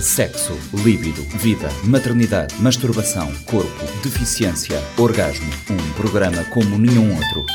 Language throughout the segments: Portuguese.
Sexo, líbido, vida, maternidade, masturbação, corpo, deficiência, orgasmo. Um programa como nenhum outro.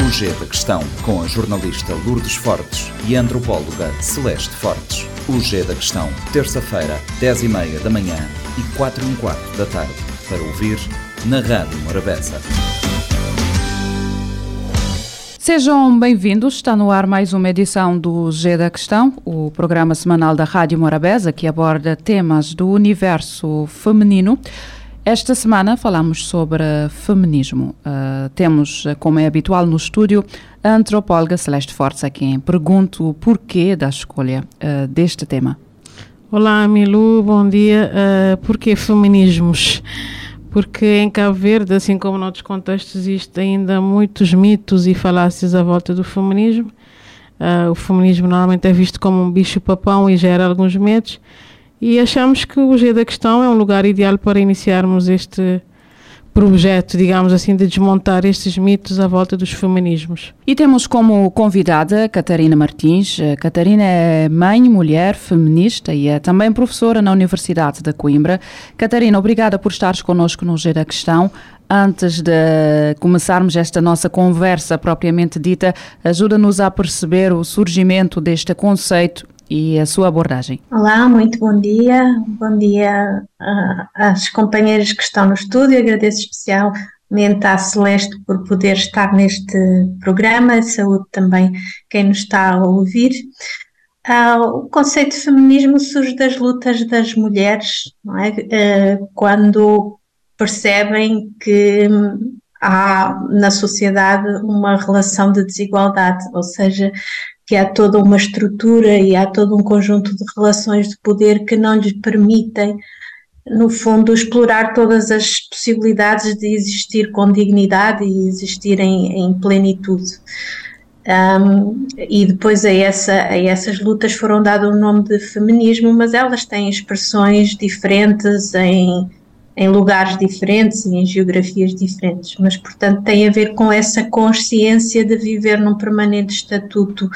O G da Questão, com a jornalista Lourdes Fortes e a antropóloga Celeste Fortes. O G da Questão, terça-feira, 10 e meia da manhã e 4 e um quarto da tarde. Para ouvir na Rádio Morabeza. Sejam bem-vindos. Está no ar mais uma edição do G da Questão, o programa semanal da Rádio Morabeza que aborda temas do universo feminino. Esta semana falamos sobre feminismo. Uh, temos, como é habitual no estúdio, a antropóloga Celeste Fortes, a quem pergunto o porquê da escolha uh, deste tema. Olá, Milu, bom dia. Uh, porquê feminismos? Porque em Cabo Verde, assim como noutros contextos, existem ainda muitos mitos e falácias à volta do feminismo. Uh, o feminismo normalmente é visto como um bicho-papão e gera alguns medos. E achamos que o G da Questão é um lugar ideal para iniciarmos este projeto, digamos assim, de desmontar estes mitos à volta dos feminismos. E temos como convidada Catarina Martins. Catarina é mãe, mulher, feminista e é também professora na Universidade de Coimbra. Catarina, obrigada por estares connosco no Gira Questão. Antes de começarmos esta nossa conversa propriamente dita, ajuda-nos a perceber o surgimento deste conceito e a sua abordagem. Olá, muito bom dia. Bom dia uh, às companheiras que estão no estúdio. Agradeço especialmente à Celeste por poder estar neste programa. Saúde também quem nos está a ouvir. Uh, o conceito de feminismo surge das lutas das mulheres, é? uh, quando percebem que há na sociedade uma relação de desigualdade, ou seja, que há toda uma estrutura e há todo um conjunto de relações de poder que não lhes permitem, no fundo, explorar todas as possibilidades de existir com dignidade e existir em, em plenitude. Um, e depois a, essa, a essas lutas foram dado o nome de feminismo, mas elas têm expressões diferentes em em lugares diferentes e em geografias diferentes, mas portanto tem a ver com essa consciência de viver num permanente estatuto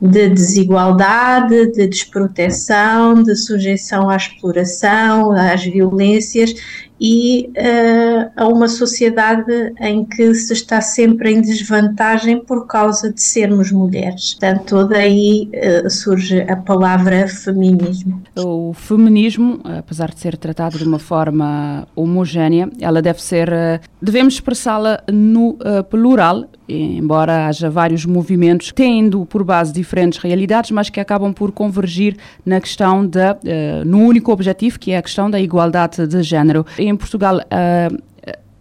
de desigualdade, de desproteção, de sujeição à exploração, às violências e uh, a uma sociedade em que se está sempre em desvantagem por causa de sermos mulheres. Portanto, daí uh, surge a palavra feminismo. O feminismo, apesar de ser tratado de uma forma homogénea, ela deve ser, uh, devemos expressá-la no plural, embora haja vários movimentos tendo por base diferentes realidades, mas que acabam por convergir na questão da, no único objetivo, que é a questão da igualdade de género em Portugal uh,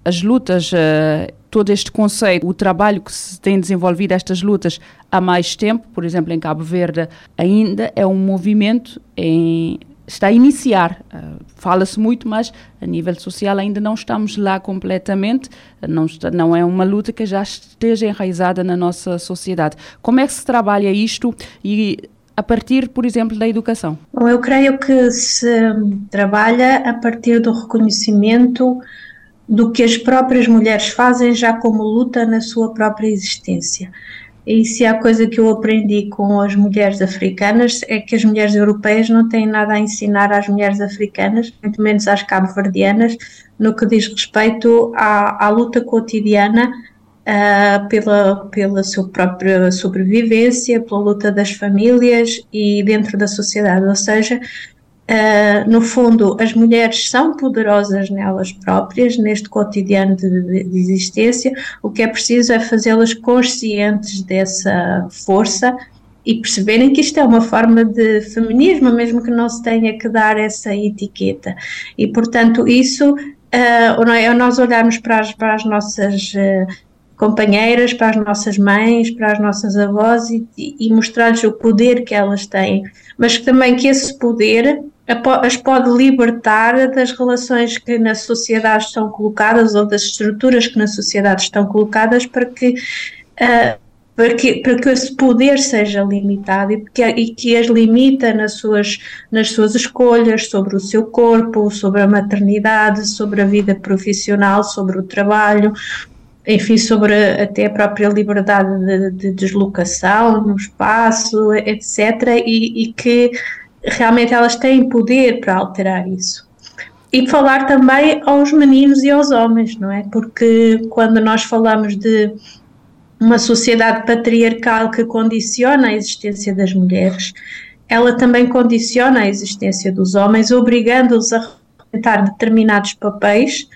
as lutas, uh, todo este conceito, o trabalho que se tem desenvolvido estas lutas há mais tempo, por exemplo, em Cabo Verde, ainda é um movimento em está a iniciar. Fala-se muito, mas a nível social ainda não estamos lá completamente. Não, está, não é uma luta que já esteja enraizada na nossa sociedade. Como é que se trabalha isto e a partir, por exemplo, da educação? Bom, eu creio que se trabalha a partir do reconhecimento do que as próprias mulheres fazem já como luta na sua própria existência. E se há coisa que eu aprendi com as mulheres africanas é que as mulheres europeias não têm nada a ensinar às mulheres africanas, muito menos às cabo-verdianas, no que diz respeito à, à luta cotidiana uh, pela, pela sua própria sobrevivência, pela luta das famílias e dentro da sociedade. Ou seja, uh, no fundo, as mulheres são poderosas nelas próprias, neste cotidiano de, de, existência. O que é preciso é fazê-las conscientes dessa força e perceberem que isto é uma forma de feminismo, mesmo que não se tenha que dar essa etiqueta. E, portanto, isso, uh, nós olharmos para as, para as nossas uh, companheiras, para as nossas mães, para as nossas avós e, e mostrar-lhes o poder que elas têm, mas também que esse poder as pode libertar das relações que na sociedade estão colocadas ou das estruturas que na sociedade estão colocadas para que uh, para que, para que esse poder seja limitado e, porque, e que as limita nas suas, nas suas escolhas sobre o seu corpo, sobre a maternidade, sobre a vida profissional, sobre o trabalho, enfim, sobre até a própria liberdade de, de deslocação no espaço, etc., e, e que realmente elas têm poder para alterar isso. E falar também aos meninos e aos homens, não é? Porque quando nós falamos de uma sociedade patriarcal que condiciona a existência das mulheres, ela também condiciona a existência dos homens, obrigando-os a representar determinados papéis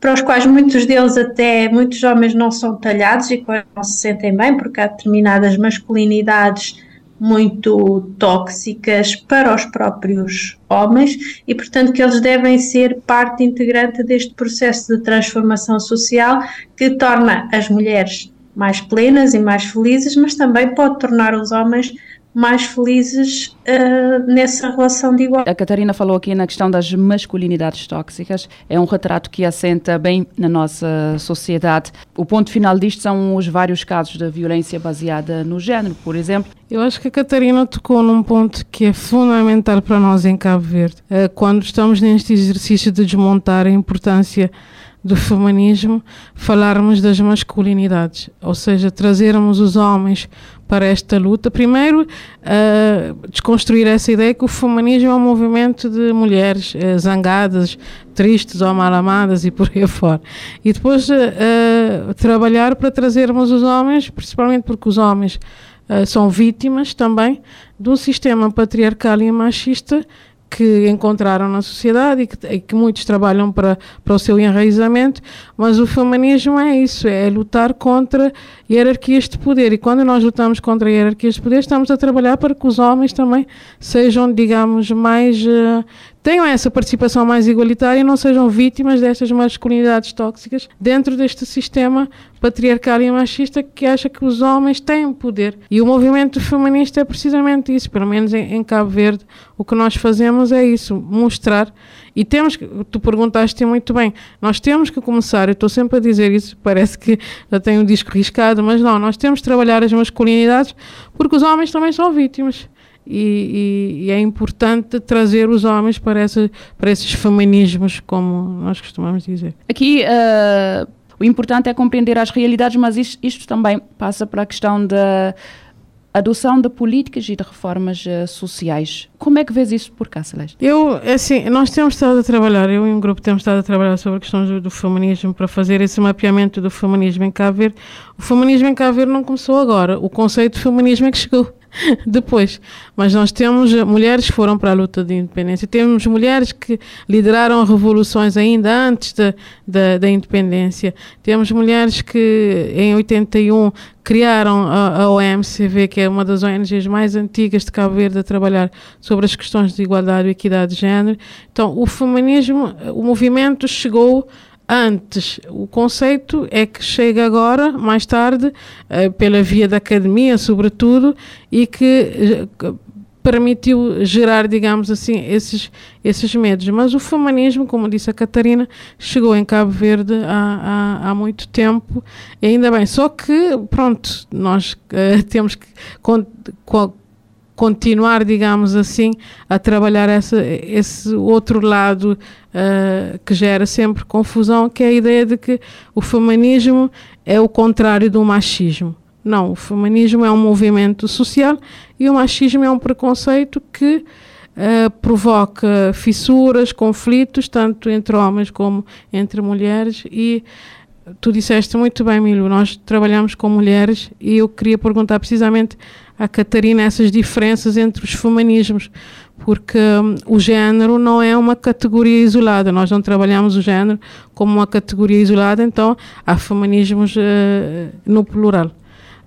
para os quais muitos deles até, muitos homens não são talhados e não se sentem bem, porque há determinadas masculinidades muito tóxicas para os próprios homens e, portanto, que eles devem ser parte integrante deste processo de transformação social que torna as mulheres mais plenas e mais felizes, mas também pode tornar os homens mais felizes uh, nessa relação de igual. A Catarina falou aqui na questão das masculinidades tóxicas. É um retrato que assenta bem na nossa sociedade. O ponto final disto são os vários casos de violência baseada no género, por exemplo. Eu acho que a Catarina tocou num ponto que é fundamental para nós em Cabo Verde. Uh, quando estamos neste exercício de desmontar a importância do feminismo, falarmos das masculinidades, ou seja, trazermos os homens para esta luta. Primeiro, uh, desconstruir essa ideia que o feminismo é um movimento de mulheres uh, zangadas, tristes ou mal amadas e por aí fora. E depois uh, trabalhar para trazermos os homens, principalmente porque os homens são vítimas também de um sistema patriarcal e machista que encontraram na sociedade e que, e que, muitos trabalham para, para o seu enraizamento, mas o feminismo é isso, é lutar contra hierarquias de poder. E quando nós lutamos contra hierarquias de poder, estamos a trabalhar para que os homens também sejam, digamos, mais. Uh, tenham essa participação mais igualitária e não sejam vítimas destas masculinidades tóxicas dentro deste sistema patriarcal e machista que acha que os homens têm poder. E o movimento feminista é precisamente isso, pelo menos em, em Cabo Verde, o que nós fazemos é isso, mostrar. E temos que, tu perguntaste muito bem, nós temos que começar, eu estou sempre a dizer isso, parece que já tenho um disco riscado, mas não, nós temos que trabalhar as masculinidades porque os homens também são vítimas. E, e, e, é importante trazer os homens para, essa, para esses feminismos, como nós costumamos dizer. Aqui uh, o importante é compreender as realidades, mas isto, isto também passa para a questão da adoção de políticas e de reformas uh, sociais. Como é que vês isso por cá, Celeste? Eu, assim, nós temos estado a trabalhar, eu e um grupo temos estado a trabalhar sobre a questão do, do feminismo para fazer esse mapeamento do feminismo em Cabo Verde. O feminismo em Cabo Verde não começou agora, o conceito de feminismo é que chegou. depois. Mas nós temos mulheres que foram para a luta de independência, temos mulheres que lideraram revoluções ainda antes da, da, da independência, temos mulheres que em 81 criaram a, a, OMCV, que é uma das ONGs mais antigas de Cabo Verde a trabalhar sobre as questões de igualdade e equidade de género. Então, o feminismo, o movimento chegou antes. O conceito é que chega agora, mais tarde, uh, pela via da academia, sobretudo, e que uh, permitiu gerar, digamos assim, esses, esses medos. Mas o feminismo, como disse a Catarina, chegou em Cabo Verde há, há, há muito tempo, e ainda bem. Só que, pronto, nós uh, temos que continuar, digamos assim, a trabalhar essa, esse outro lado uh, que gera sempre confusão, que é a ideia de que o feminismo é o contrário do machismo. Não, o feminismo é um movimento social e o machismo é um preconceito que uh, provoca fissuras, conflitos, tanto entre homens como entre mulheres e tu disseste muito bem, Milo, nós trabalhamos com mulheres e eu queria perguntar precisamente à Catarina essas diferenças entre os feminismos, porque um, o género não é uma categoria isolada, nós não trabalhamos o género como uma categoria isolada, então há feminismos uh, no plural.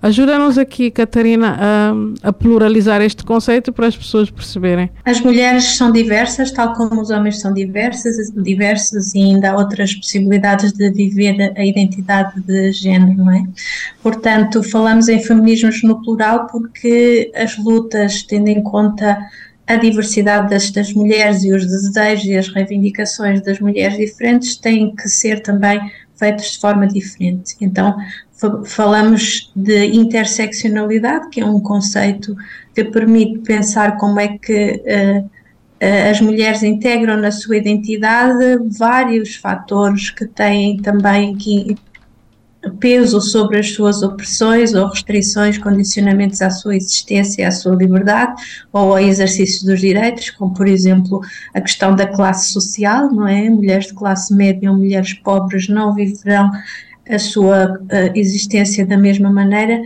Ajuda-nos aqui, Catarina, a, a, pluralizar este conceito para as pessoas perceberem. As mulheres são diversas, tal como os homens são diversas, diversos e ainda há outras possibilidades de viver a identidade de género, não é? Portanto, falamos em feminismos no plural porque as lutas, tendo em conta a diversidade das, das mulheres e os desejos e as reivindicações das mulheres diferentes, têm que ser também feitos de forma diferente. Então, falamos de interseccionalidade, que é um conceito que permite pensar como é que uh, as mulheres integram na sua identidade vários fatores que têm também que peso sobre as suas opressões ou restrições, condicionamentos à sua existência, à sua liberdade ou ao exercício dos direitos, como por exemplo a questão da classe social, não é? Mulheres de classe média ou mulheres pobres não viverão a sua existência da mesma maneira,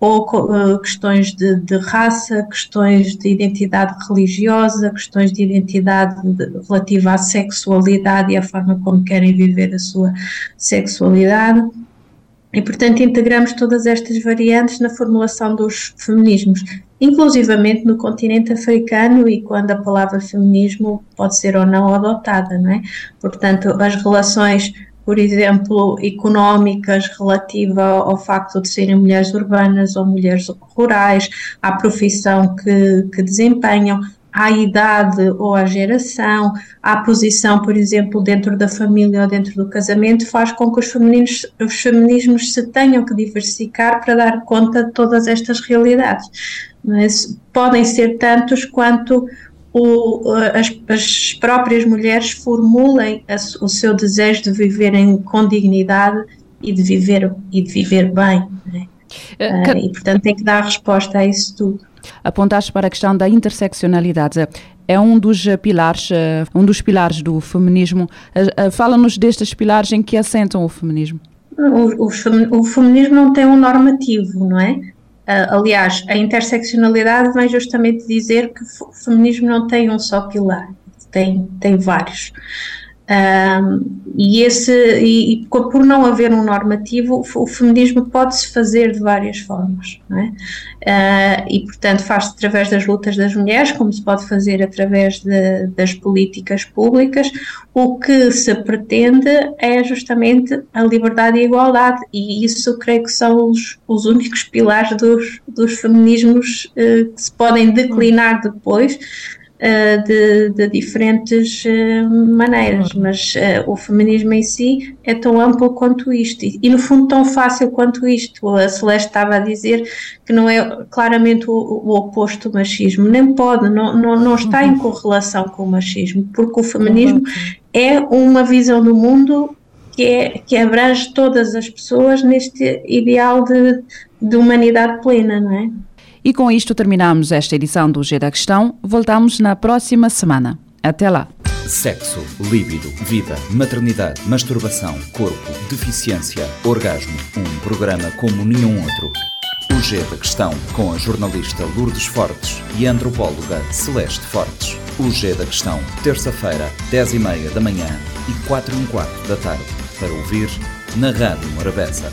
ou uh, questões de, de, raça, questões de identidade religiosa, questões de identidade de, relativa à sexualidade e à forma como querem viver a sua sexualidade. E, portanto, integramos todas estas variantes na formulação dos feminismos, inclusivamente no continente africano e quando a palavra feminismo pode ser ou não adotada, não é? Portanto, as relações por exemplo, económicas relativa ao facto de serem mulheres urbanas ou mulheres rurais, à profissão que, que desempenham, à idade ou à geração, à posição, por exemplo, dentro da família ou dentro do casamento, faz com que os, femininos, os feminismos se tenham que diversificar para dar conta de todas estas realidades. Mas podem ser tantos quanto o, as, as, próprias mulheres formulem a, o seu desejo de viverem com dignidade e de viver, e de viver bem. Né? Uh, e, portanto, tem que dar resposta a isso tudo. Apontaste para a questão da interseccionalidade. É um dos pilares, um dos pilares do feminismo. Fala-nos destes pilares em que assentam o feminismo. O, o, o, feminismo não tem um normativo, não é? Aliás, a interseccionalidade vem justamente dizer que o feminismo não tem um só pilar, tem, tem vários. E, esse, e, e, por não haver um normativo, o, o feminismo pode-se fazer de várias formas, é? uh, e portanto faz-se através das lutas das mulheres, como se pode fazer através de, das políticas públicas. O que se pretende é justamente a liberdade e a igualdade, e isso creio que são os, os únicos pilares dos, dos feminismos uh, que se podem declinar depois uh, de, de, diferentes uh, maneiras, mas uh, o feminismo em si é tão amplo quanto isto. E, e, no fundo tão fácil quanto isto. A Celeste estava a dizer que não é claramente o, o oposto do machismo, nem pode, não, não, não está em correlação com o machismo, porque o feminismo é uma visão do mundo que, é, que abrange todas as pessoas neste ideal de, de humanidade plena, não é? E com isto terminamos esta edição do G da Questão. Voltamos na próxima semana. Até lá. Sexo, líbido, vida, maternidade, masturbação, corpo, deficiência, orgasmo. Um programa como nenhum outro. O G da Questão, com a jornalista Lourdes Fortes e a antropóloga Celeste Fortes. O G da Questão, terça-feira, 10h30 da manhã e 4 h quarto da tarde. Para ouvir na Rádio Morabeza.